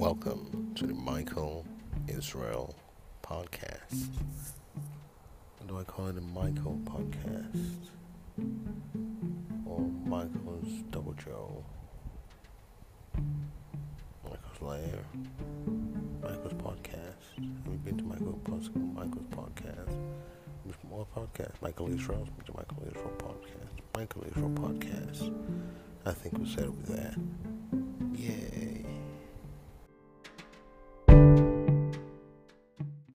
Welcome to the Michael Israel podcast. Or do I call it? The Michael podcast? Or Michael's Double Joe? Michael's Lair? Michael's podcast? Have you been to Michael's, Michael's podcast? There's more podcasts. Michael Israel's been to Michael Israel podcast. Michael Israel podcast. I think we said it with that.